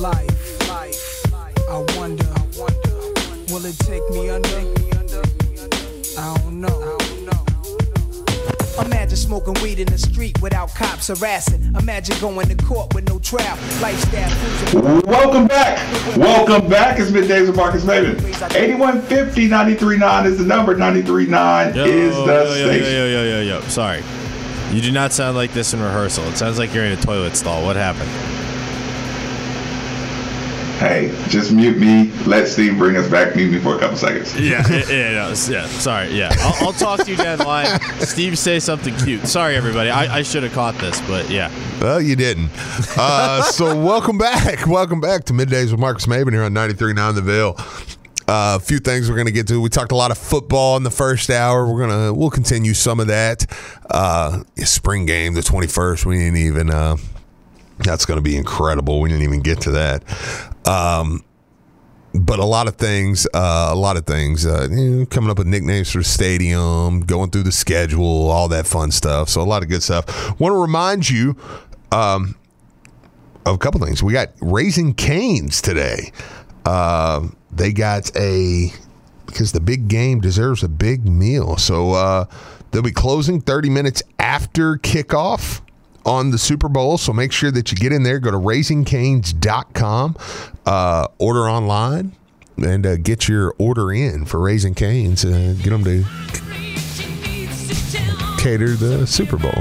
Life, life, I wonder, will it take me under? I don't know. Imagine smoking weed in the street without cops harassing. Imagine going to court with no trial. Lifestyle. Welcome back. Welcome back. It's middays with Marcus Maven. 8150 939 is the number. 939 Yo, is the yo, yo, station. yo, yo, yo, yo, yo. Sorry. You do not sound like this in rehearsal. It sounds like you're in a toilet stall. What happened? Hey, just mute me. Let Steve bring us back. Mute me for a couple seconds. Yeah, yeah, yeah, no, yeah. Sorry, yeah. I'll, I'll talk to you down the line. Steve, say something cute. Sorry, everybody. I, I should have caught this, but yeah. Well, you didn't. Uh, so welcome back. Welcome back to Middays with Marcus Maven here on 93.9 The Ville. Uh, a few things we're going to get to. We talked a lot of football in the first hour. We're gonna we'll continue some of that. Uh, spring game, the 21st. We didn't even. Uh, that's going to be incredible. We didn't even get to that. Um, but a lot of things, uh, a lot of things, uh, you know, coming up with nicknames for the stadium, going through the schedule, all that fun stuff. So a lot of good stuff. Want to remind you um, of a couple things. We got Raising Canes today. Uh, they got a because the big game deserves a big meal. So uh, they'll be closing 30 minutes after kickoff on the Super Bowl. So make sure that you get in there. Go to raisingcanes.com, uh, order online, and uh, get your order in for Raising Canes. Uh, get them to cater the Super Bowl.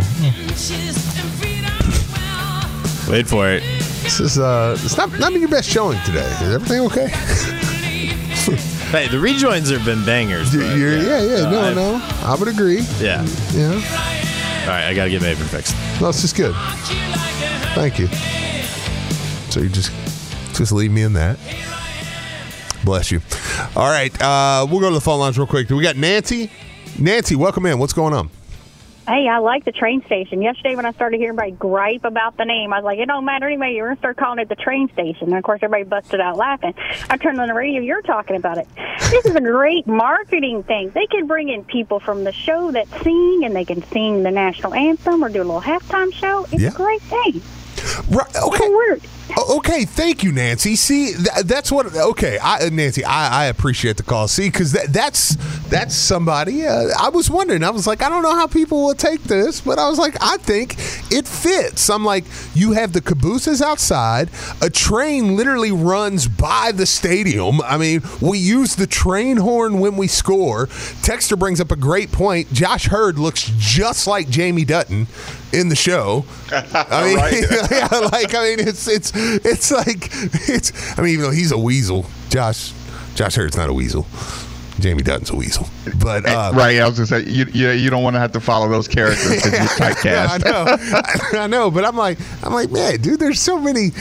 Wait for it. This is uh, it's not not your best showing today. Is everything okay? Hey, the rejoins have been bangers. but You're, yeah, yeah, no, I- no, I would agree. Yeah. Yeah, right, I got to get Maven fixed. no, just good. Thank you. So you just just leave me in that. Bless you. All right, uh, we'll go to the phone lines real quick. We got Nancy? Nancy, welcome in. What's going on? Hey, I like the train station. Yesterday, when I started hearing everybody gripe about the name, I was like, it don't matter anyway. You're going to start calling it the train station. And of course, everybody busted out laughing. I turned on the radio. You're talking about it. This is a great marketing thing. They can bring in people from the show that sing, and they can sing the national anthem or do a little halftime show. It's Yeah. a great thing. Right, okay. It'll work. O- Okay, thank you, Nancy. See, th- that's what. Okay, I, uh, Nancy, I, I appreciate the call. See, because that, that's that's somebody. Uh, I was wondering. I was like, I don't know how people will take this, but I was like, I think it fits. I'm like, you have the cabooses outside. A train literally runs by the stadium. I mean, we use the train horn when we score. Texter brings up a great point. Josh Heird looks just like Jamie Dutton in the show. I mean, yeah, like I mean, it's it's it's like it's. I mean, even though he's a weasel, Josh Josh Heird's not a weasel. Jamie Dutton's a weasel, but uh, right, I was gonna say you, you, you don't want to have to follow those characters because you're I typecast. know, I know, but I'm like, I'm like, man, dude, there's so many.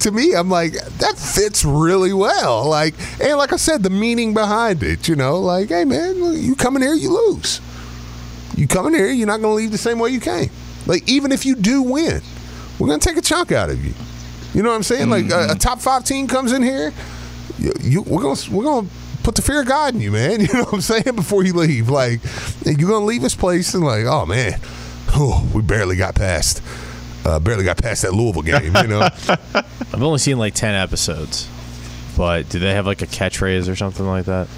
To me, I'm like, that fits really well. Like, and like I said, the meaning behind it, you know, like, hey, man, you come in here, you lose. You come in here, you're not going to leave the same way you came. Like, even if you do win, we're going to take a chunk out of you. You know what I'm saying? Like, a, a top five team comes in here, you, you we're going to we're to put the fear of God in you, man. You know what I'm saying? Before you leave, like, you're going to leave this place and like, oh man, oh, we barely got past, uh, barely got past that Louisville game. You know? I've only seen like 10 episodes, but do they have like a catchphrase or something like that?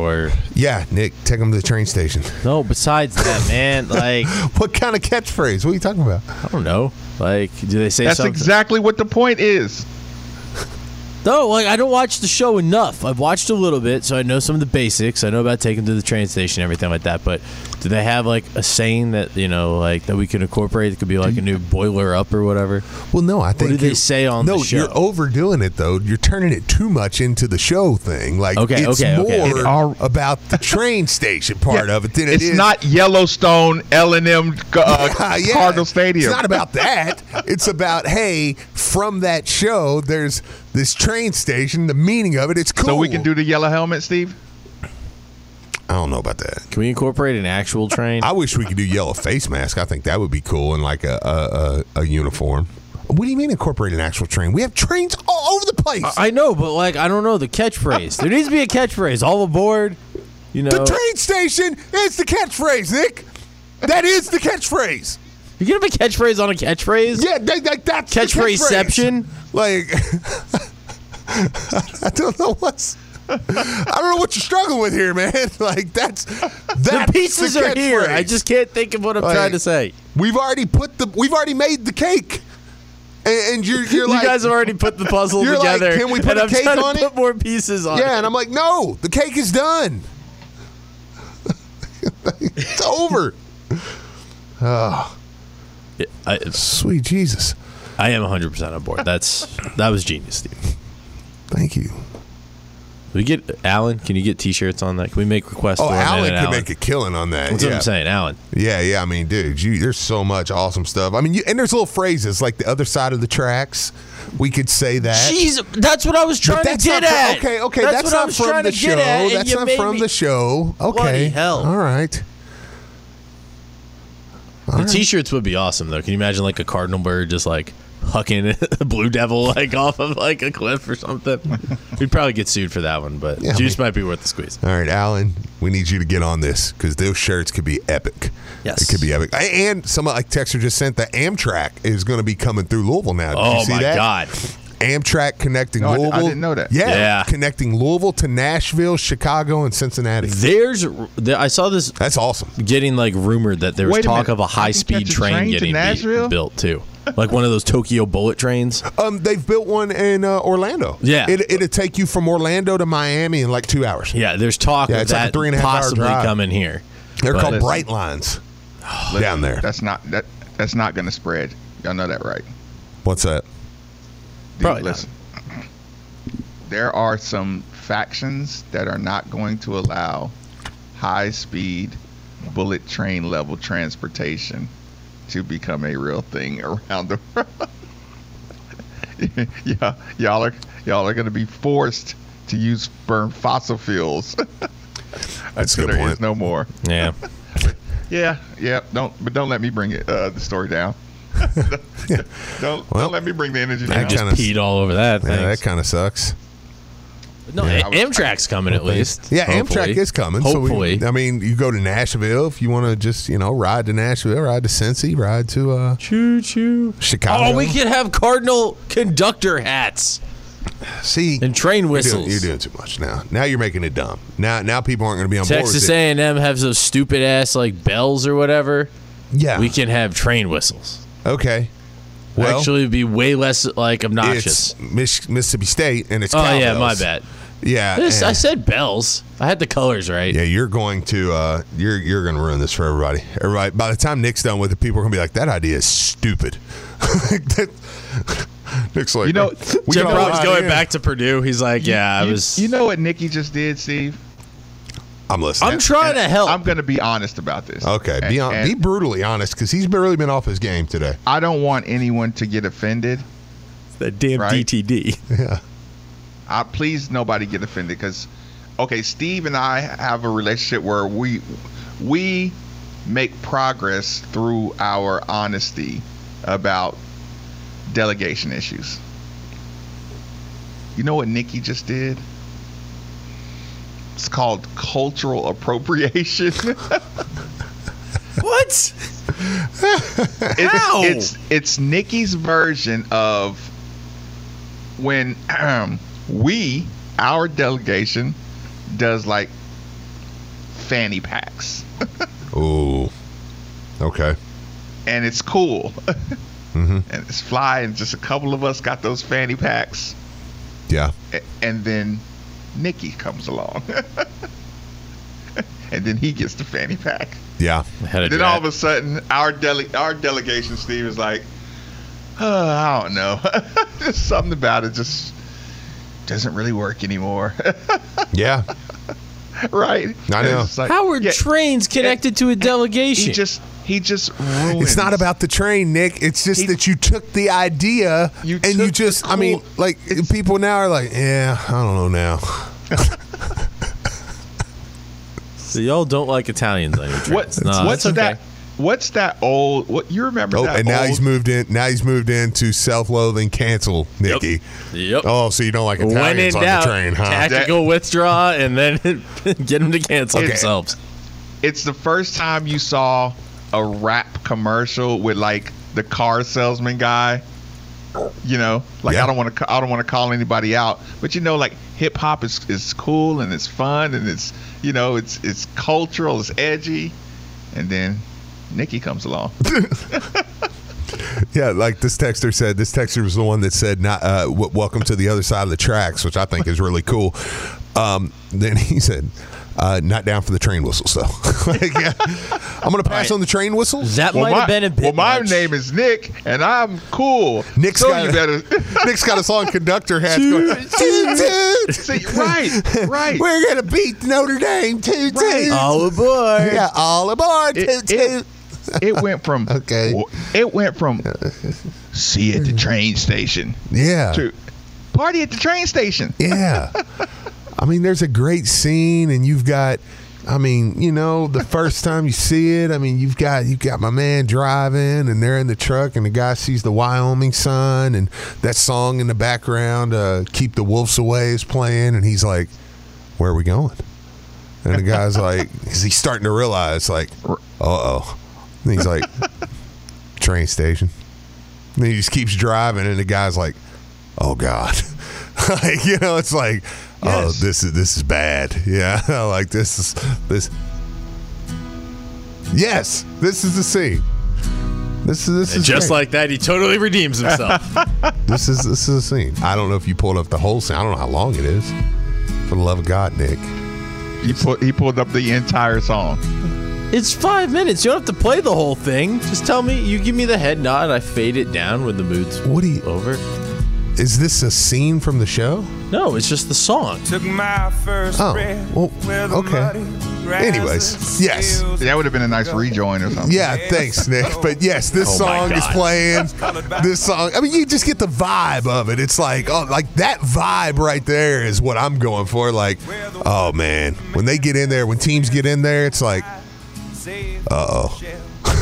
Or yeah, Nick, take them to the train station. no, besides that, man, like, What kind of catchphrase? What are you talking about? I don't know. Like, do they say That's something? exactly what the point is. No, like I don't watch the show enough. I've watched a little bit, so I know some of the basics. I know about taking to the train station, everything like that. But do they have like a saying that you know, like that we can incorporate? It could be like a new boiler up or whatever. Well, no, I think did they say on the show. no, show? you're overdoing it though. You're turning it too much into the show thing. Like Okay, it's okay, more okay, okay. It all- about the train station part Yeah, of it than it it's is- not Yellowstone L and N Ah, yeah. Cardinal Stadium. It's not about that. it's about hey, from that show, there's this train station. The meaning of it, it's cool. So we can do the yellow helmet, Steve. I don't know about that. Can we incorporate an actual train? I wish we could do yellow face mask. I think that would be cool in like a a, a, a uniform. What do you mean incorporate an actual train? We have trains all over the place. I know, but like I don't know the catchphrase. there needs to be a catchphrase. All aboard. You know, the train station is the catchphrase, Nick. That is the catchphrase. You gonna have a catchphrase on a catchphrase? Yeah, that, that, that's the Catchphraseception? Like, I don't know what's. I don't know what you're struggling with here, man. Like that's The that's pieces the are here. catchphrase. I just can't think of what I'm Like, trying to say. We've already put the. We've already made the cake, and, and you're you're like you like guys have already put the puzzle You're like, "Can we put a I'm cake on it?" Put more pieces on. yeah, it. and I'm like, no, the cake is done. it's over. Ah. I, Sweet Jesus, I am 100 percent on board. That's that was genius, Steve. thank you. We get Alan? Can you get T-shirts on that? Can we make requests? Oh, for him Alan and can make a killing on that. That's yeah. what I'm saying, Alan. Yeah, yeah. I mean, dude, you, there's so much awesome stuff. I mean, you, and there's little phrases like the other side of the tracks. We could say that. Jeez, that's what I was trying to that's get not from- at. okay, okay, that's, that's, what I not was from trying the to show. get at. That's not from me- the show. Okay, Bloody hell. All right. The T-shirts would be awesome, though. Can you imagine like a cardinal bird just like hucking a blue devil like off of like a cliff or something? We'd probably get sued for that one, but Yeah, I juice mean- might be worth the squeeze. All right, Alan, we need you to get on this because those shirts could be epic. Yes. It could be epic. A- And someone like Texter just sent the Amtrak is going to be coming through Louisville now. Did you Oh see my that? god! Amtrak connecting No, I I didn't know that. Yeah, Yeah. connecting Louisville to Nashville, Chicago, and Cincinnati. There's, I saw this That's awesome. getting like rumored that there was Wait talk minute. of a I can high speed train train to getting be- built too, like one of those Tokyo bullet trains. Um, they've built one in uh, Orlando. Yeah. it, it'd take you from Orlando to Miami in like two hours. Yeah, there's talk Yeah, of it's like a three and a half hour possibly drive. coming here. They're But- called Listen. Bright Lines Listen, down there. That's not that. That's not going to spread. Y'all know that, right? What's that? Probably not. listen. There are some factions that are not going to allow high-speed bullet train level transportation to become a real thing around the world. yeah, y'all are y'all are going to be forced to use burn fossil fuels. That's a good there is point. no more. Yeah, Yeah, yeah. Don't but don't let me bring it uh, the story down. Don't Well, don't let me bring the energy that I down. just kinda- peed all over that. Yeah, that kind of sucks. no, Yeah, A- I was- Amtrak's coming at least. Yeah, Hopefully. Amtrak is coming. Hopefully, So we, I mean, you go to Nashville if you want to just you know ride to Nashville, ride to Cincy, ride to uh, choo choo. Chicago. Oh, we could have Cardinal conductor hats see and train You're whistles. doing, you're doing too much now. Now you're making it dumb. Now now people aren't going to be on Texas board. with it. A&M has those stupid ass like bells or whatever. Yeah. We can have train whistles. Okay. Well, Actually, it'd be way less like obnoxious. it's Mich- Mississippi State and it's Oh yeah, my cowbells. bad. Yeah, This- I said bells. I had the colors right. Yeah, you're going to uh, you're you're going to ruin this for everybody. Everybody. By the time Nick's done with it, people are going to be like, "That idea is stupid." That- Nick's like, You know, we Jim got Rob's going here." back to Purdue. He's like, yeah, I you, was. You know what Nikki just did, Steve? I'm listening. I'm trying to help. I'm going to be honest about this. okay, be on, be brutally honest because he's really been off his game today. I don't want anyone to get offended. that damn Right. DTD. Yeah. I, please, nobody get offended because, okay, Steve and I have a relationship where we we make progress through our honesty about delegation issues. You know what Nikki just did? It's called cultural appropriation. what? it's, How? it's it's Nikki's version of when um, we our delegation does like fanny packs Ooh. Okay. and it's cool and it's fly and just a couple of us got those fanny packs Yeah. A- and then Nikki comes along. and then he gets the fanny pack. Yeah. Had a And then dra- all of a sudden, our dele- our delegation, Steve, is like, uh, I don't know. just something about it just doesn't really work anymore. Yeah. right? I know. like- How are Yeah, trains connected to a delegation? He just he just ruins. It's not about the train, Nick. It's just He- that you took the idea You and you took the just, I mean, like people now are like, yeah, I don't know now. So y'all don't like Italians on your trains. What, No, what's okay. that? What's that old? What you remember? Oh, that and now old, he's moved in. Now he's moved into self-loathing cancel, Nikki. Yep. Oh, so you don't like when Italians on doubt, the train, huh? tactical withdraw and then get them to cancel Okay. themselves. It's the first time you saw a rap commercial with like the car salesman guy. You know, like Yeah. I don't want to. I don't want to call anybody out, but you know, like hip hop is is cool and it's fun and it's you know it's it's cultural, it's edgy, and then Nikki comes along. Yeah, like this texter said. This texter was the one that said, "Not uh, w- welcome to the other side of the tracks," which I think is really cool. Um, then he said, uh, "Not down for the train whistles, though." like, yeah, I'm going to pass on the train whistles. That well, might my, have been a bit well, my much. name is Nick, and I'm cool. Nick's so got you better Nick's got a song conductor hat. going, toot, toot. see. Right, right. We're gonna beat Notre Dame. Toot, Right. toot. All aboard. Yeah, all aboard. It- Toot, it- toot. it went from Okay. It went from see you at the train station Yeah. to party at the train station. Yeah. I mean, there's a great scene, and you've got. I mean, you know, the first time you see it, I mean, you've got you've got my man driving, and they're in the truck, and the guy sees the Wyoming sun, and that song in the background, uh, "Keep the Wolves Away" is playing, and he's like, "Where are we going?" And the guy's like, is he starting to realize, like, uh oh, and he's like, train station. And he just keeps driving, and the guy's like, "Oh God," like you know, it's like, "Oh, this is this is bad." Yeah, like this is this. Yes, this is the scene. This is this And is just great. like that, he totally redeems himself. this is this is the scene. I don't know if you pulled up the whole scene. I don't know how long it is. For the love of God, Nick. He put he pulled up the entire song. it's five minutes. You don't have to play the whole thing. Just tell me. You give me the head nod. And I fade it down when the mood's What do you? over. Is this a scene from the show? No, it's just the song. Took my first Oh, well, okay. Anyways, yes. That would have been a nice rejoin or something. Yeah, thanks, Nick. But yes, this Oh my song is God. playing. This song. I mean, you just get the vibe of it. It's like, oh, like that vibe right there is what I'm going for. Like, oh man, when they get in there, when teams get in there, it's like, uh oh.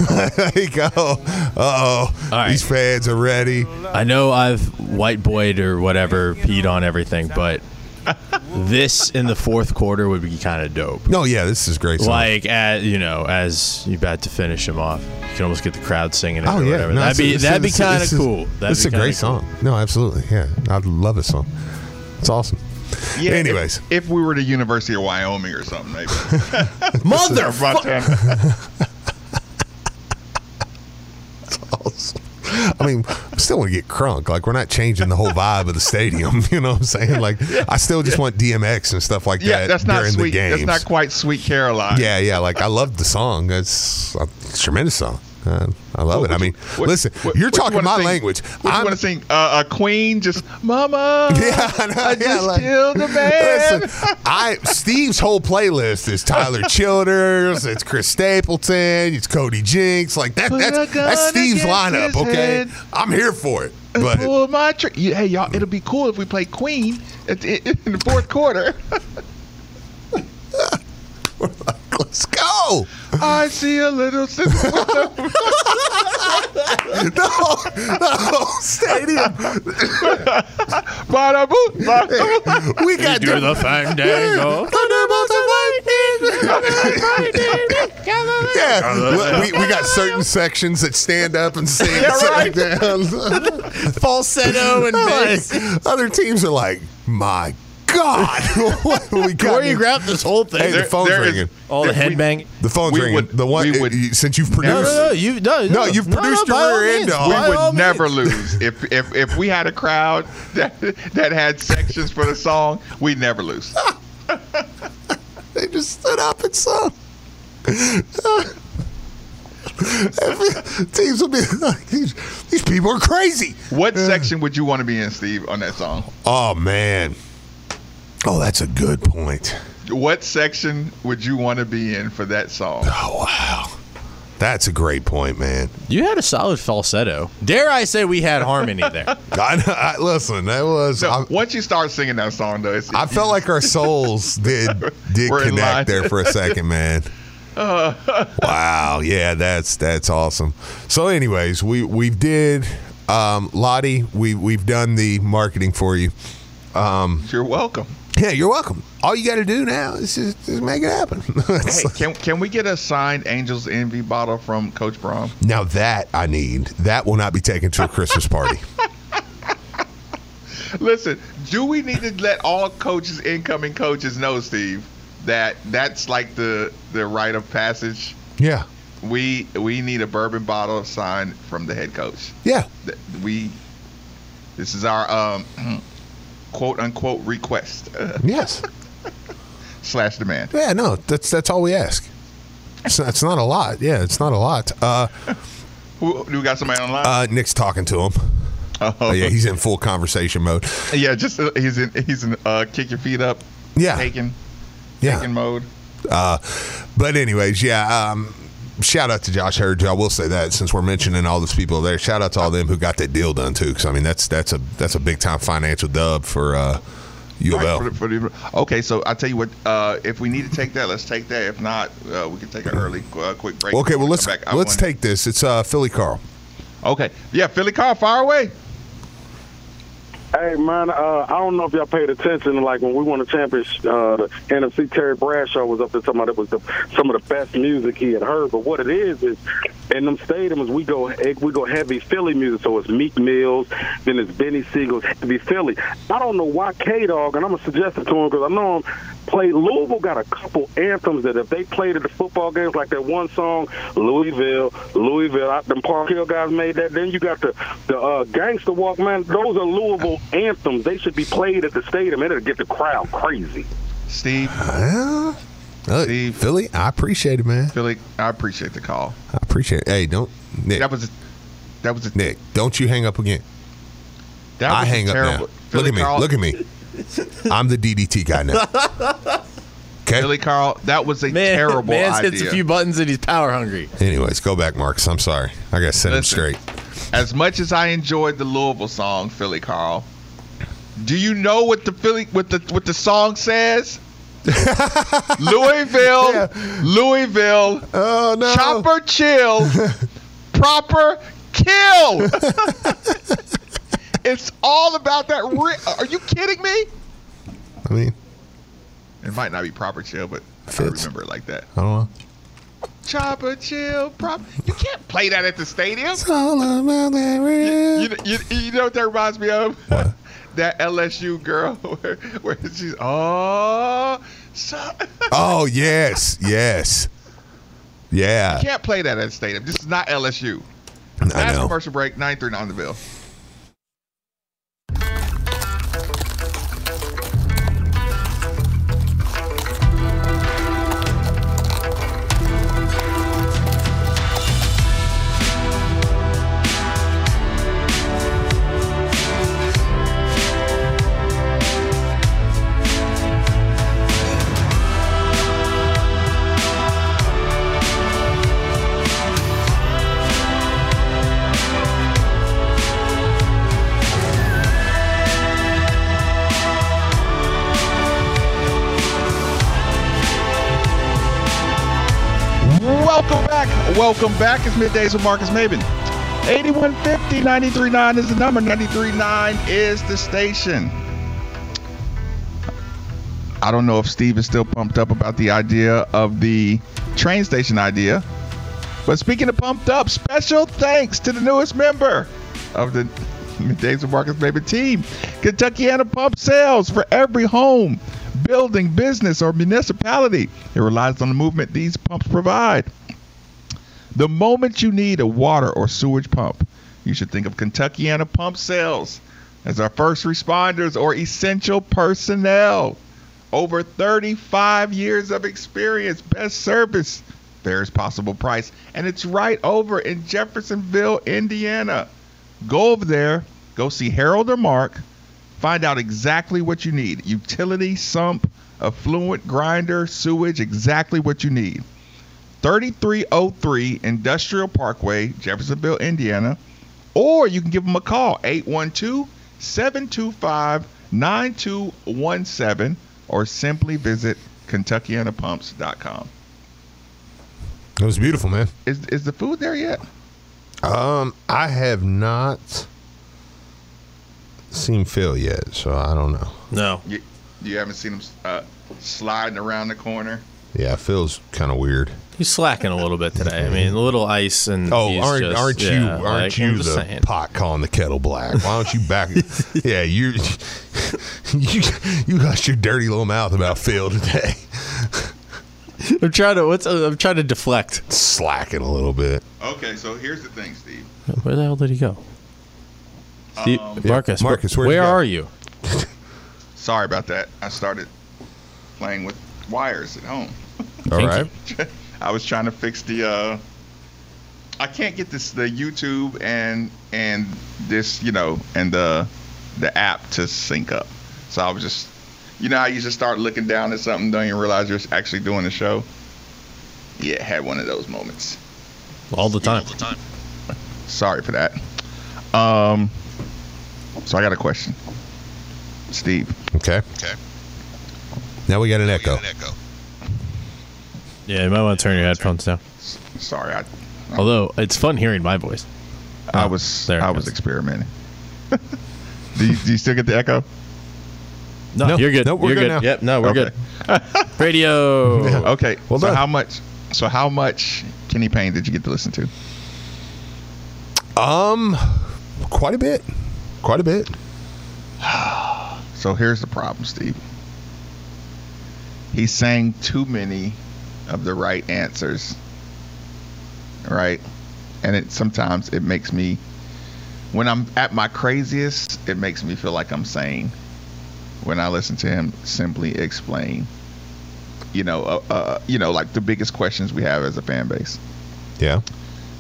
Like, oh, uh oh. right. These fans are ready. I know I've white boyed or whatever, peed on everything, but this in the fourth quarter would be kind of dope. No, yeah, this is great. Song. Like, as, you know, as you about to finish him off, you can almost get the crowd singing it Oh or yeah, whatever. No, that'd be this that'd be kind of cool. That'd This is be a great kinda cool. song. No, absolutely. Yeah, I love this song. It's awesome. Yeah, Anyways. if, if we were the University of Wyoming or something, maybe. Motherfucker! I mean, I still want to get crunk. Like, we're not changing the whole vibe of the stadium. You know what I'm saying? Like, I still just want DMX and stuff like yeah, that that's not during sweet. That's not quite Sweet Caroline. yeah, yeah. Like, I love the song. It's a tremendous song. Uh, I love it. I mean, What- listen, what- you're what talking wanna my sing? language. I'm- want to sing? Uh, a Queen, just Mama. Yeah, I, know, I yeah, just like- killed a man. Listen, I Steve's whole playlist is Tyler Childers, it's Chris Stapleton, it's Cody Jinks. Like that, Put that's that's Steve's lineup. Okay. I'm here for it. But Pull my tr- Hey, y'all, it'll be cool if we play Queen at the, in the fourth quarter. Let's go. I see a little sister. No, no, stadium. Bada-boo, bada-boo. We got to Do the fandango. Thunderbolts of lightning. yeah, we, we got certain sections that stand up and sing. Yeah, right. down. Falsetto and like, other teams are like, my God! what we got? Where you grab this whole thing? Hey, the phone's there is- ringing. All the there- we- headbang. the phone's we ringing. would- the one we would you- since you've No, produced. no, no, you no, No, you've produced your by all rear end means, off. we by would never means. lose if if if we had a crowd that that had sections for the song. We'd never lose. They just stood up and sung. Every- Teams will be like, these, these people are crazy. What uh, section would you want to be in, Steve, on that song? Oh, man. Oh, that's a good point. What section would you want to be in for that song? Oh, wow. That's a great point, man. You had a solid falsetto. Dare I say we had harmony there? I, I, listen, that was. So I, once you start singing that song, though, it's, I felt like our souls did did We're connect there for a second, man. wow, yeah, that's that's awesome. So, anyways, we we did, um, Lottie, we we've done the marketing for you. you're welcome. Yeah, you're welcome. All you got to do now is just, just make it happen. Hey, can can we get a signed Angels Envy bottle from Coach Brohm? now that I need that will not be taken to a Christmas party. Listen, do we need to let all coaches, incoming coaches, know, Steve, that that's like the the rite of passage? yeah, We we need a bourbon bottle signed from the head coach. yeah, We this is our um, quote unquote request yes, slash demand. yeah. No, that's that's all we ask. It's not, it's not a lot. Yeah, it's not a lot. Uh, Who, do we got somebody online? uh, Nick's talking to him. oh, Oh, yeah, he's in full conversation mode. yeah, just uh, he's in he's in uh, kick your feet up, Yeah, taking yeah. taking mode. Uh, but anyways, yeah. Um, shout out to Josh Heird. I will say that since we're mentioning all those people there, shout out to all them who got that deal done too. Because I mean, that's that's a that's a big time financial dub for uh, U of Right, L. for the- for the- okay, so I tell you what, uh, if we need to take that, let's take that. If not, uh, we can take an early, uh, quick break. Okay, well let's. Let's take this. It's uh, Philly Carl. Okay, yeah, Philly Carl, fire away. Hey man, uh, I don't know if y'all paid attention. Like when we won the championship, uh, the NFC Terry Bradshaw was up there talking about it was the, some of the best music he had heard. But what it is is in them stadiums we go we go heavy Philly music. So it's Meek Mills, then it's Beanie Sigel's heavy Philly. I don't know why K Dog, and I'm gonna suggest it to him because I know him. Play Louisville got a couple anthems that if they played at the football games, like that one song Louisville, Louisville, out them Park Hill guys made that. Then you got the the uh, Gangster Walk, man. Those are Louisville anthems. They should be played at the stadium. It'll get the crowd crazy. Steve, Well, uh, Steve. Philly, I appreciate it, man. Philly, I appreciate the call. I appreciate it. Hey, don't Nick. That was, a, that was a, Nick, don't you hang up again. that I was a hang up now. Philly Look at me. Carl, Look at me. I'm the DDT guy now. Okay. Philly Carl, that was a Man, terrible man's idea. hits a few buttons and he's power hungry. Anyways, go back, Marcus. I'm sorry. I got to set him straight. As much as I enjoyed the Louisville song, Philly Carl, do you know what the Philly what the what the song says? Louisville, Yeah. Louisville, Oh no. chopper chill, proper kill. It's all about that. Ri- Are you kidding me? I mean, It might not be proper chill, but I remember it like that. I don't know. Chopper chill, prop. You can't play that at the stadium. It's all about that real. You, you, you know what that reminds me of? that LSU girl where, where she's oh so Oh yes, yes, yeah. You can't play that at the stadium. This is not LSU. I Last know. commercial break, 9 on the Ville. Welcome back. It's middays with Marcus Maven. 8150 939 is the number. 939 is the station. I don't know if Steve is still pumped up about the idea of the train station idea. But speaking of pumped up, special thanks to the newest member of the Middays with Marcus Baby team. Kentuckiana Pump Sales for every home, building, business, or municipality. It relies on the movement these pumps provide. The moment you need a water or sewage pump, you should think of Kentuckiana Pump Sales as our first responders or essential personnel. Over 35 years of experience, best service, fairest possible price, and it's right over in Jeffersonville, Indiana. Go over there, go see Harold or Mark, find out exactly what you need utility, sump, effluent, grinder, sewage, exactly what you need. 3303 Industrial Parkway, Jeffersonville, Indiana. Or you can give them a call, 812 725 9217, or simply visit KentuckianaPumps.com. It was beautiful, man. Is, is the food there yet? Um, I have not seen Phil yet, so I don't know. No. You, you haven't seen him uh, sliding around the corner? Yeah, Phil's kind of weird. He's slacking a little bit today. I mean, a little ice and Oh, he's aren't, just- aren't you yeah, aren't like, you the saying. pot calling the kettle black? Why don't you back? yeah, you you you got your dirty little mouth about Phil today, I'm trying to what's uh, I'm trying to deflect. slacking a little bit. Okay, so here's the thing, Steve. Where the hell did he go? Steve, Um, Marcus, Marcus, where, where'd you where are you? Sorry about that. I started playing with wires at home. All Thank right, I was trying to fix the. Uh, I can't get this the YouTube and and this you know and the the app to sync up. So I was just, you know, how you just start looking down at something, don't even realize you're actually doing the show. Yeah, had one of those moments. All the time. Sorry for that. Um, so I got a question, Steve. okay. Okay. Now we got an echo. Yeah, you might want to turn your headphones down. Sorry, I Although it's fun hearing my voice. I was there I was experimenting. do, you, do you still get the echo? No, No, you're good. no, we're you're good good. now. Yep, no, we're Okay. good. Radio. Okay. Well so done. how much? So how much Kenny Payne did you get to listen to? Um, quite a bit, quite a bit. So here's the problem, Steve. He sang too many of the right answers. Right? And it sometimes it makes me when I'm at my craziest, it makes me feel like I'm sane. When I listen to him simply explain, you know, uh, uh, you know, like the biggest questions we have as a fan base. Yeah.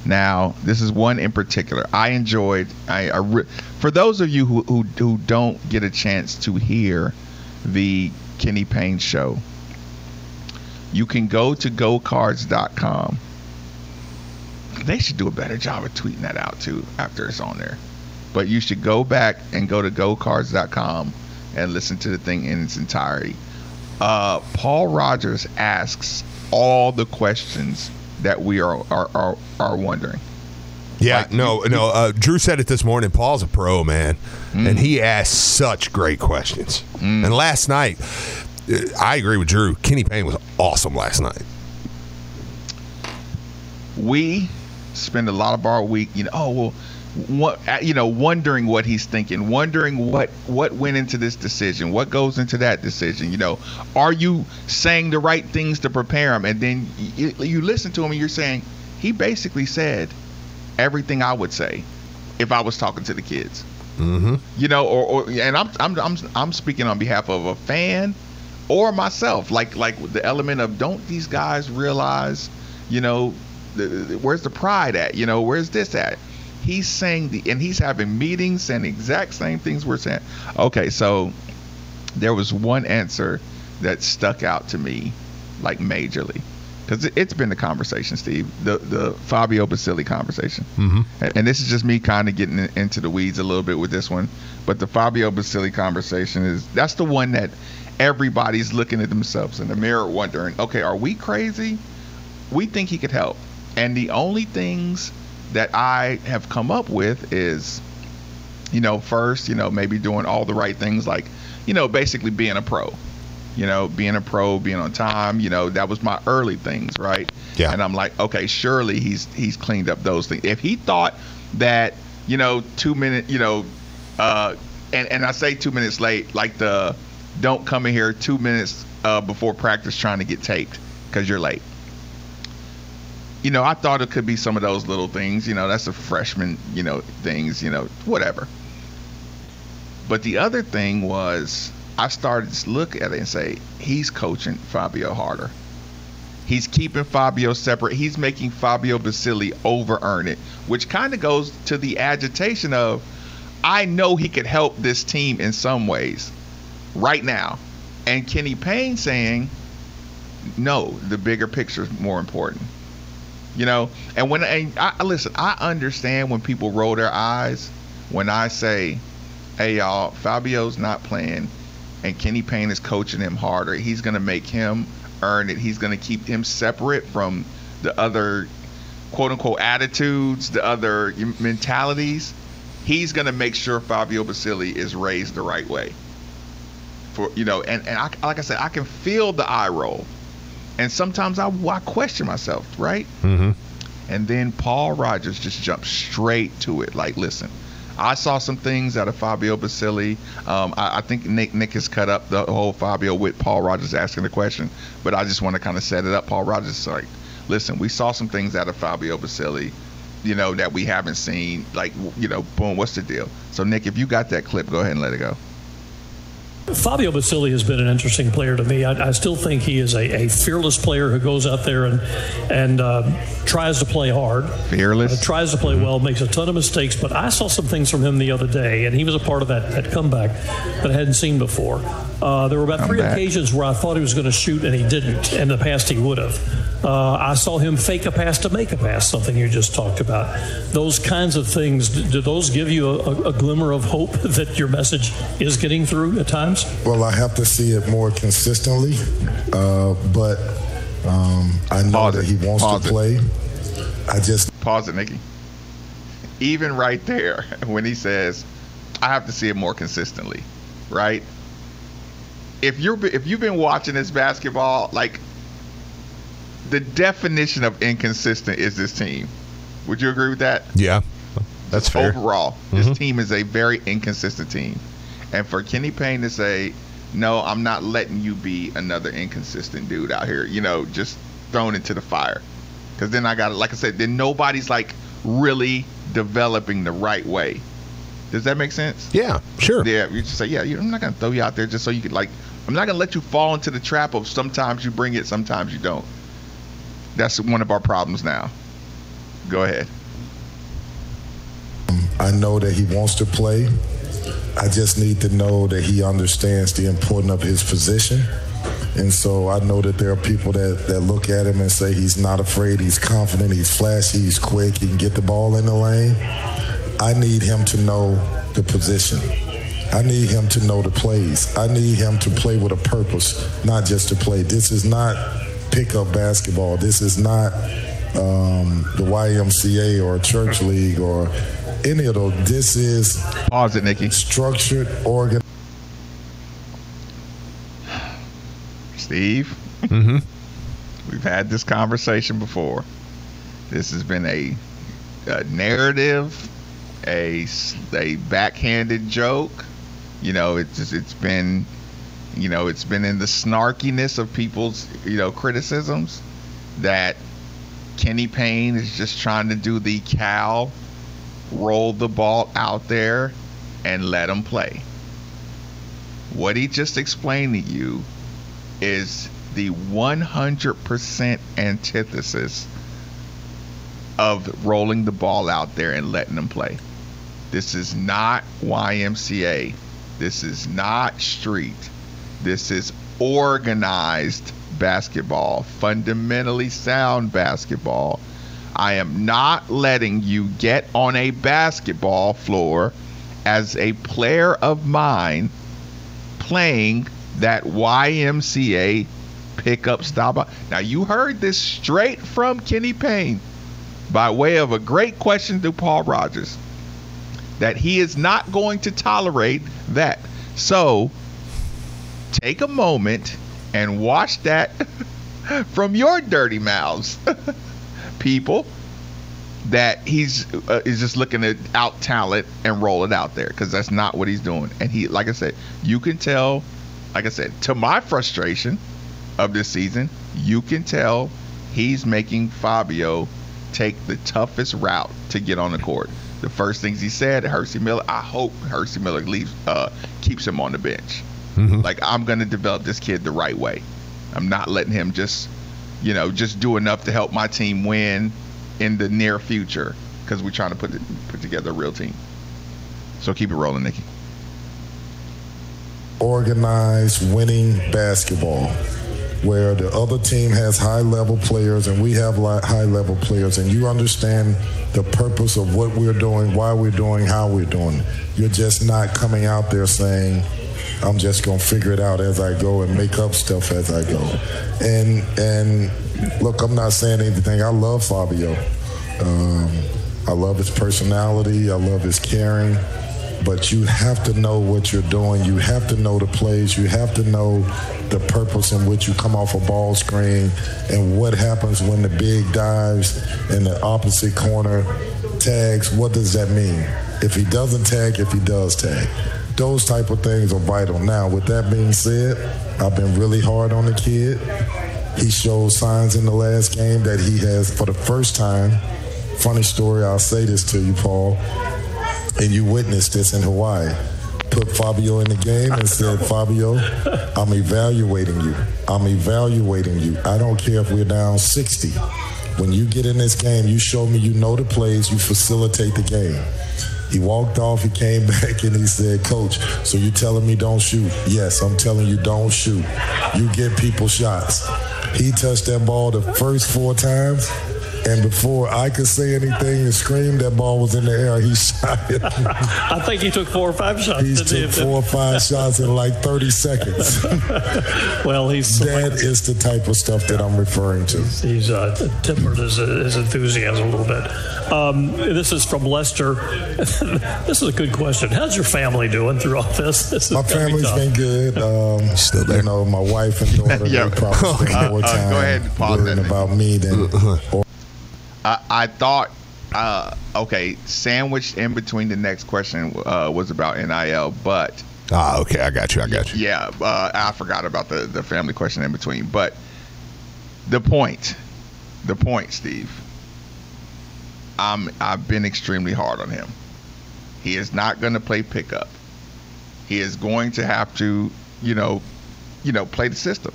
Now, this is one in particular. I enjoyed. I, I re- for those of you who, who who don't get a chance to hear the Kenny Payne show, you can go to gocards.com. They should do a better job of tweeting that out too after it's on there. But you should go back and go to gocards.com and listen to the thing in its entirety. Uh, Paul Rogers asks all the questions that we are are are, are wondering. Yeah, Like, no, no. Uh, Drew said it this morning. Paul's a pro, man, Mm. and he asked such great questions. And last night, I agree with Drew. Kenny Payne was awesome last night. we spend a lot of our week, you know, oh well, what uh, you know, wondering what he's thinking, wondering what what went into this decision, what goes into that decision. You know, are you saying the right things to prepare him? And then you, you listen to him and you're saying he basically said everything I would say if I was talking to the kids. Mm-hmm. You know, or, or and I'm I'm I'm I'm speaking on behalf of a fan or myself. Like like the element of don't these guys realize, you know, the, the- where's the pride at? You know, where's this at? He's saying the and he's having meetings saying the exact same things we're saying. Okay, so there was one answer that stuck out to me like majorly because it, it's been the conversation, Steve, the the Fabio Basili conversation, Mhm. and, and this is just me kind of getting into the weeds a little bit with this one, but the Fabio Basili conversation is that's the one that everybody's looking at themselves in the mirror, wondering, okay, are we crazy? We think he could help, and the only things that I have come up with is you know, first, you know, maybe doing all the right things, like, you know, basically being a pro. You know, being a pro, being on time. You know, that was my early things, right? Yeah. And I'm like, okay, surely he's he's cleaned up those things. If he thought that, you know, two minute, you know, Uh, and and I say two minutes late, like the don't come in here two minutes uh, before practice trying to get taped because you're late. You know, I thought it could be some of those little things. You know, that's a freshman, you know, things. You know, whatever. But the other thing was, I started to look at it and say, he's coaching Fabio harder. He's keeping Fabio separate. He's making Fabio Basili over earn it, which kind of goes to the agitation of, I know he could help this team in some ways right now. And Kenny Payne saying, no, the bigger picture is more important. You know, and when and I listen, I understand when people roll their eyes when I say, "Hey y'all, Fabio's not playing, and Kenny Payne is coaching him harder. He's gonna make him earn it. He's gonna keep him separate from the other quote unquote attitudes, the other mentalities. He's gonna make sure Fabio Basili is raised the right way. For you know, and and I, like I said, I can feel the eye roll and sometimes I, I question myself, right? Mm-hmm. And then Paul Rogers just jumped straight to it. Like, listen, I saw some things out of Fabio Basili. Um, I, I, think Nick Nick has cut up the whole Fabio with Paul Rogers asking the question, but I just want to kind of set it up. Paul Rogers is like, listen, we saw some things out of Fabio Basili, you know, that we haven't seen. Like, you know, boom, what's the deal? So, Nick, if you got that clip, go ahead and let it go. Fabio Basili has been an interesting player to me. I, I still think he is a, a, fearless player who goes out there and and uh, tries to play hard. Fearless. Uh, tries to play well, makes a ton of mistakes. But I saw some things from him the other day, and he was a part of that, that comeback that I hadn't seen before. Uh, there were about three occasions where I thought he was going to shoot and he didn't. In the past, he would have. Uh, I saw him fake a pass to make a pass, something you just talked about. Those kinds of things, do those give you a, a glimmer of hope that your message is getting through at times? Well, I have to see it more consistently, uh, but um, I know Pause that he wants Pause to play. I just. Pause it, Nikki. Even right there, when he says, I have to see it more consistently, right? If you're if you've been watching this basketball, like the definition of inconsistent is this team. Would you agree with that? Yeah, that's fair. Overall, mm-hmm. this team is a very inconsistent team, and for Kenny Payne to say, "No, I'm not letting you be another inconsistent dude out here," you know, just thrown into the fire, because then I got, like I said, then nobody's like really developing the right way. Does that make sense? Yeah, sure. Yeah, you just say, yeah, I'm not gonna throw you out there just so you could like. I'm not gonna let you fall into the trap of sometimes you bring it, sometimes you don't. That's one of our problems now. Go ahead. I know that he wants to play. I just need to know that he understands the importance of his position. And so I know that there are people that, that look at him and say he's not afraid, he's confident, he's flashy, he's quick, he can get the ball in the lane. I need him to know the position. I need him to know the plays. I need him to play with a purpose, not just to play. This is not pickup basketball. This is not um, the YMCA or church league or any of those. This is pause it, Nikki. Structured, organ. Steve, mm-hmm. we've had this conversation before. This has been a, a narrative, a a backhanded joke. You know, it's it's been you know, it's been in the snarkiness of people's, you know, criticisms that Kenny Payne is just trying to do the Cal, roll the ball out there and let him play. What he just explained to you is the 100% antithesis of rolling the ball out there and letting them play. This is not YMCA. This is not street. This is organized basketball, fundamentally sound basketball. I am not letting you get on a basketball floor as a player of mine playing that YMCA pickup stop. Now, you heard this straight from Kenny Payne by way of a great question to Paul Rogers that he is not going to tolerate that. So, take a moment and watch that from your dirty mouths, people. that he's uh, is just looking to out talent and roll it out there because that's not what he's doing. And he, like I said, you can tell. Like I said, to my frustration of this season, you can tell he's making Fabio take the toughest route to get on the court. The first things he said, Hercy Miller, I hope Hercy Miller leaves, uh, keeps him on the bench. Like I'm going to develop this kid the right way. I'm not letting him just, you know, just do enough to help my team win in the near future because we're trying to put it, put together a real team. So keep it rolling, Nikki. organized winning basketball where the other team has high level players and we have high level players and you understand the purpose of what we're doing why we're doing how we're doing you're just not coming out there saying i'm just to figure it out as i go and make up stuff as i go and and look i'm not saying anything i love fabio um, i love his personality i love his caring but you have to know what you're doing. You have to know the plays. You have to know the purpose in which you come off a ball screen and what happens when the big dives in the opposite corner tags. What does that mean? If he doesn't tag, if he does tag. Those type of things are vital. Now, with that being said, I've been really hard on the kid. He showed signs in the last game that he has, for the first time, funny story, I'll say this to you, Paul and you witnessed this in Hawaii. Put Fabio in the game and said, Fabio, I'm evaluating you. I'm evaluating you. I don't care if we're down 60. When you get in this game, you show me you know the plays, you facilitate the game. He walked off, he came back, and he said, Coach, so you telling me don't shoot? Yes, I'm telling you don't shoot. You get people shots. He touched that ball the first four times, and before I could say anything and scream, that ball was in the air. He shot it. I think he took four or five shots. He didn't he? took four or five shots in like 30 seconds. well, he's that is the type of stuff that I'm referring to. He's uh, tempered his, his enthusiasm a little bit. Um, this is from Lester. this is a good question. How's your family doing through all this? this My gonna be been good. Um, Still there. You know, my wife and daughter, Yeah. they probably spend Uh, more uh, time go ahead pause worrying that. about me than. I, I thought, uh, okay, sandwiched in between the next question uh, was about NIL, but Ah, okay, I got you. I got you. yeah, uh, I forgot about the, the family question in between. But the point, the point, Steve, I'm, I've been extremely hard on him. He is not going to play pickup. He is going to have to, you know, you know, play the system.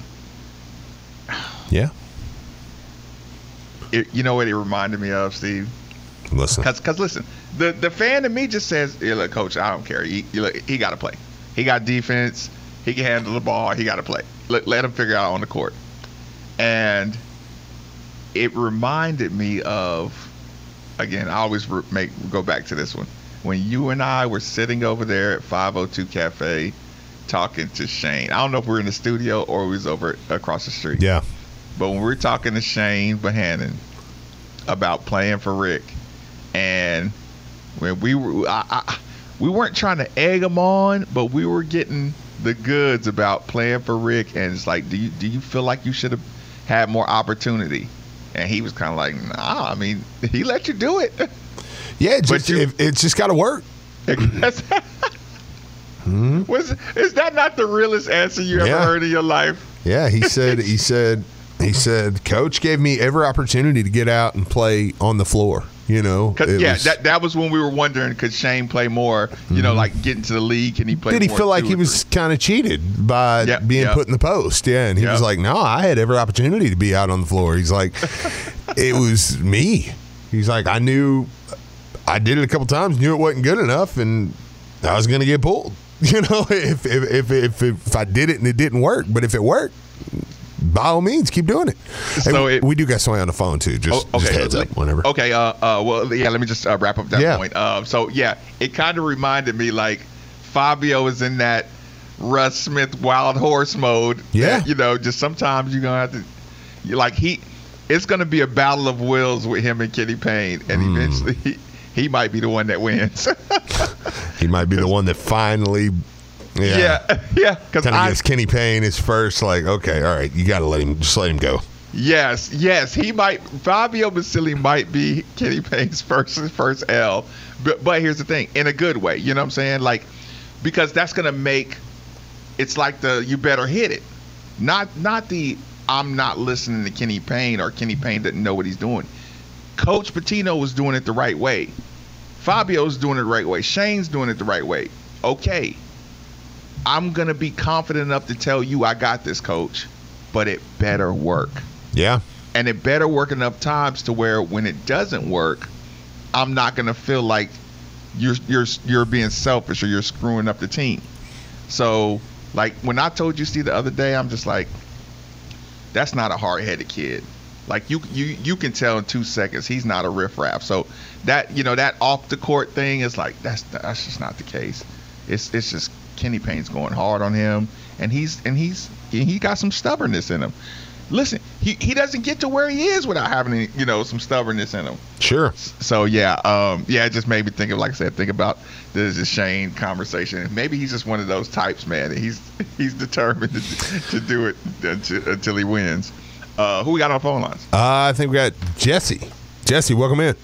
Yeah. It, you know what it reminded me of, Steve? Listen. Because listen, the the fan in me just says, yeah, look, coach, I don't care. He look, he got to play. He got defense. He can handle the ball. He got to play. Let, let him figure out on the court. And it reminded me of, again, I always make go back to this one. When you and I were sitting over there at 502 Cafe talking to Shane. I don't know if we are in the studio or we was over across the street. Yeah. But when we were talking to Shane Bohannon about playing for Rick, and when we were, I, I, we weren't trying to egg him on, but we were getting the goods about playing for Rick, and it's like, do you do you feel like you should have had more opportunity? And he was kind of like, nah. I mean, he let you do it. Yeah, it's just, it, it's just got to work. Hmm? Was is that not the realest answer you ever Yeah. heard in your life? Yeah, he said he said he said coach gave me every opportunity to get out and play on the floor. You know, yeah, was- that that was when we were wondering could Shane play more? You know, Mhm. like getting to the league, can he play? did he feel like he was kind of cheated by Yeah, being yeah. put in the post? Yeah, and he was like, "No, I had every opportunity to be out on the floor." He's like, "It was me." He's like, "I knew, I did it a couple times, knew it wasn't good enough, and I was going to get pulled." You know, if if, if if if I did it and it didn't work, but if it worked, by all means, keep doing it. So we, it- we do got somebody on the phone too. Just, Oh, just heads up, whenever. Okay. Uh. Uh. Well. Yeah. Let me just uh, wrap up that Yeah. point. Uh. So yeah, it kind of reminded me like Fabio is in that Russ Smith wild horse mode. Yeah. that, you know, just sometimes you're gonna have to. You like he. It's gonna be a battle of wills with him and Kenny Payne, and Hmm. eventually he, he might be the one that wins. He might be the one that finally. Yeah. yeah. Yeah. Because Kind of I. Kenny Payne his first, like, okay, all right, you got to let him, just let him go. Yes, yes, he might. Fabio Basili might be Kenny Payne's first first L, but but here's the thing, in a good way. You know what I'm saying? Like, because that's gonna make it's like the you better hit it, not not the I'm not listening to Kenny Payne or Kenny Payne doesn't know what he's doing. Coach Pitino was doing it the right way. Fabio's doing it the right way. Shane's doing it the right way. Okay, I'm gonna be confident enough to tell you I got this, coach, but it better work. Yeah. And it better work enough times to where when it doesn't work, I'm not gonna feel like you're you're you're being selfish or you're screwing up the team. So like when I told you Steve the other day, I'm just like, that's not a hard headed kid. Like you you you can tell in two seconds he's not a riffraff. So that you know that off the court thing is like that's that's just not the case. It's it's just Kenny Payne's going hard on him, and he's and he's he got some stubbornness in him listen, he, he doesn't get to where he is without having any, you know some stubbornness in him. Sure. So yeah, um, yeah, it just made me think of like I said, think about this is Shane conversation. Maybe he's just one of those types, man. He's he's determined to, to do it until, until he wins. Uh, who we got on phone lines? Uh, I think we got Jesse. Jesse, welcome in.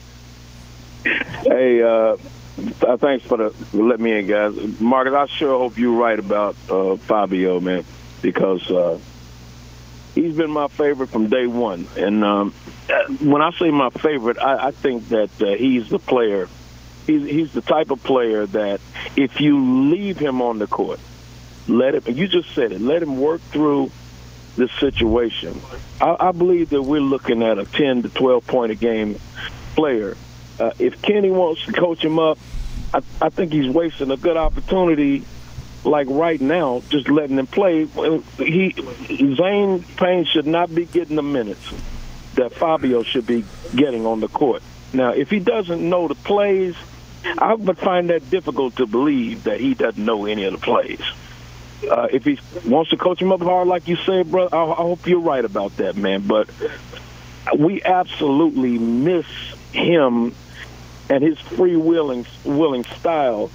Hey, uh, thanks for the letting me in, guys. Marcus, I sure hope you're right about uh, Fabio, man, because uh, he's been my favorite from day one. And um, when I say my favorite, I, I think that uh, he's the player. He's, he's the type of player that if you leave him on the court, let him. You just said it. Let him work through the situation. I, I believe that we're looking at a 10 to 12 point a game player. Uh, if Kenny wants to coach him up, I, I think he's wasting a good opportunity like right now, just letting him play. He Zane Payne should not be getting the minutes that Fabio should be getting on the court. Now, if he doesn't know the plays, I would find that difficult to believe that he doesn't know any of the plays. Uh, if he wants to coach him up hard, like you said, bro, I, I hope you're right about that, man. But we absolutely miss him and his free willing willing style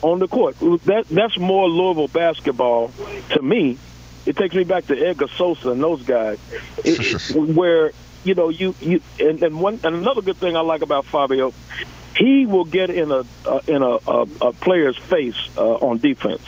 on the court. That that's more Louisville basketball to me. It takes me back to Edgar Sosa and those guys, it, where you know you you and, and one and another good thing I like about Fabio, he will get in a uh, in a, a, a, player's face uh, on defense.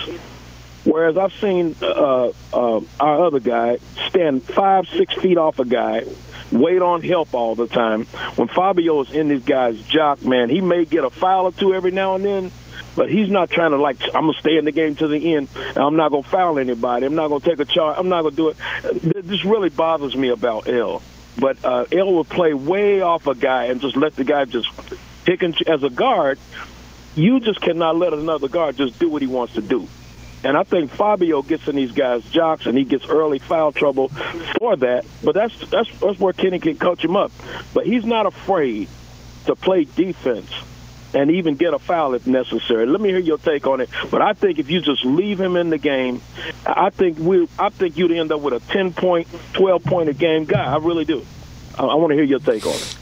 Whereas I've seen uh, uh, our other guy stand five, six feet off a guy, wait on help all the time. When Fabio is in this guy's jock, man, he may get a foul or two every now and then, but he's not trying to like I'm gonna stay in the game to the end. I'm not gonna foul anybody. I'm not gonna take a charge. I'm not gonna do it. This really bothers me about El. But uh, El will play way off a guy and just let the guy just pick and as a guard. You just cannot let another guard just do what he wants to do. And I think Fabio gets in these guys' jocks and he gets early foul trouble for that. But that's that's that's where Kenny can coach him up. But he's not afraid to play defense and even get a foul if necessary. Let me hear your take on it. But I think if you just leave him in the game, I think we I think you'd end up with a 10 point, 12 point a game guy. I really do. I, I want to hear your take on it.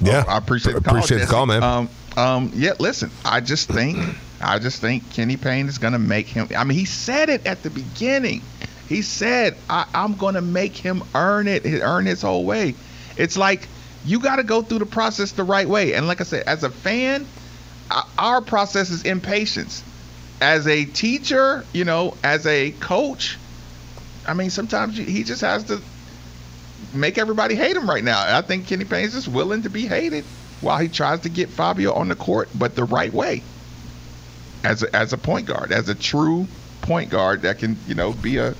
Yeah, I appreciate the call, appreciate the call, man. Um, um, yeah, listen, I just think I just think Kenny Payne is going to make him. I mean, he said it at the beginning. He said, I, "I'm going to make him earn it, earn his whole way." It's like you got to go through the process the right way. And like I said, as a fan, uh, our process is impatience. As a teacher, you know, as a coach, I mean, sometimes he just has to make everybody hate him right now. I think Kenny Payne's just willing to be hated while he tries to get Fabio on the court, but the right way. As a, as a point guard, as a true point guard that can, you know, be a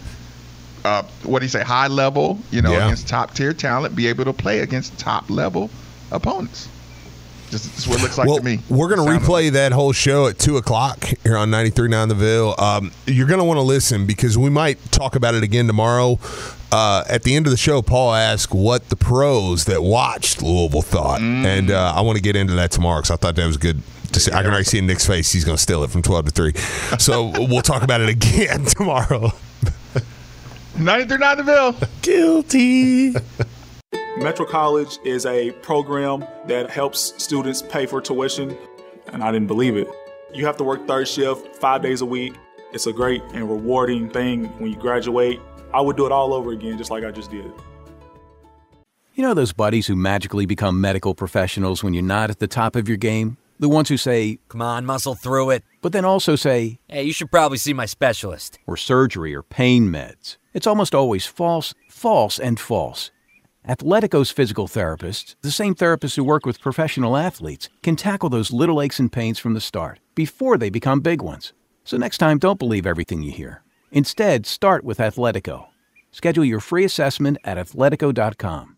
uh, what do you say, high level, you know, yeah. against top tier talent, be able to play against top level opponents. Just, just what it looks like well, to me. We're going to replay that whole show at 2 o'clock here on 93.9 The Ville. Um, you're going to want to listen because we might talk about it again tomorrow. Uh, at the end of the show, Paul asked what the pros that watched Louisville thought. Mm. And uh, I want to get into that tomorrow because I thought that was good to see. I can already see in Nick's face. He's going to steal it from 12 to 3. So we'll talk about it again tomorrow. 93 Ville. Guilty. Metro College is a program that helps students pay for tuition, and I didn't believe it. You have to work third shift five days a week. It's a great and rewarding thing when you graduate. I would do it all over again, just like I just did. You know those buddies who magically become medical professionals when you're not at the top of your game? The ones who say, Come on, muscle through it. but then also say, Hey, you should probably see my specialist. or surgery or pain meds. It's almost always false, false, and false. Athletico's physical therapists, the same therapists who work with professional athletes, can tackle those little aches and pains from the start, before they become big ones. So next time, don't believe everything you hear. Instead, start with Athletico. Schedule your free assessment at athletico.com.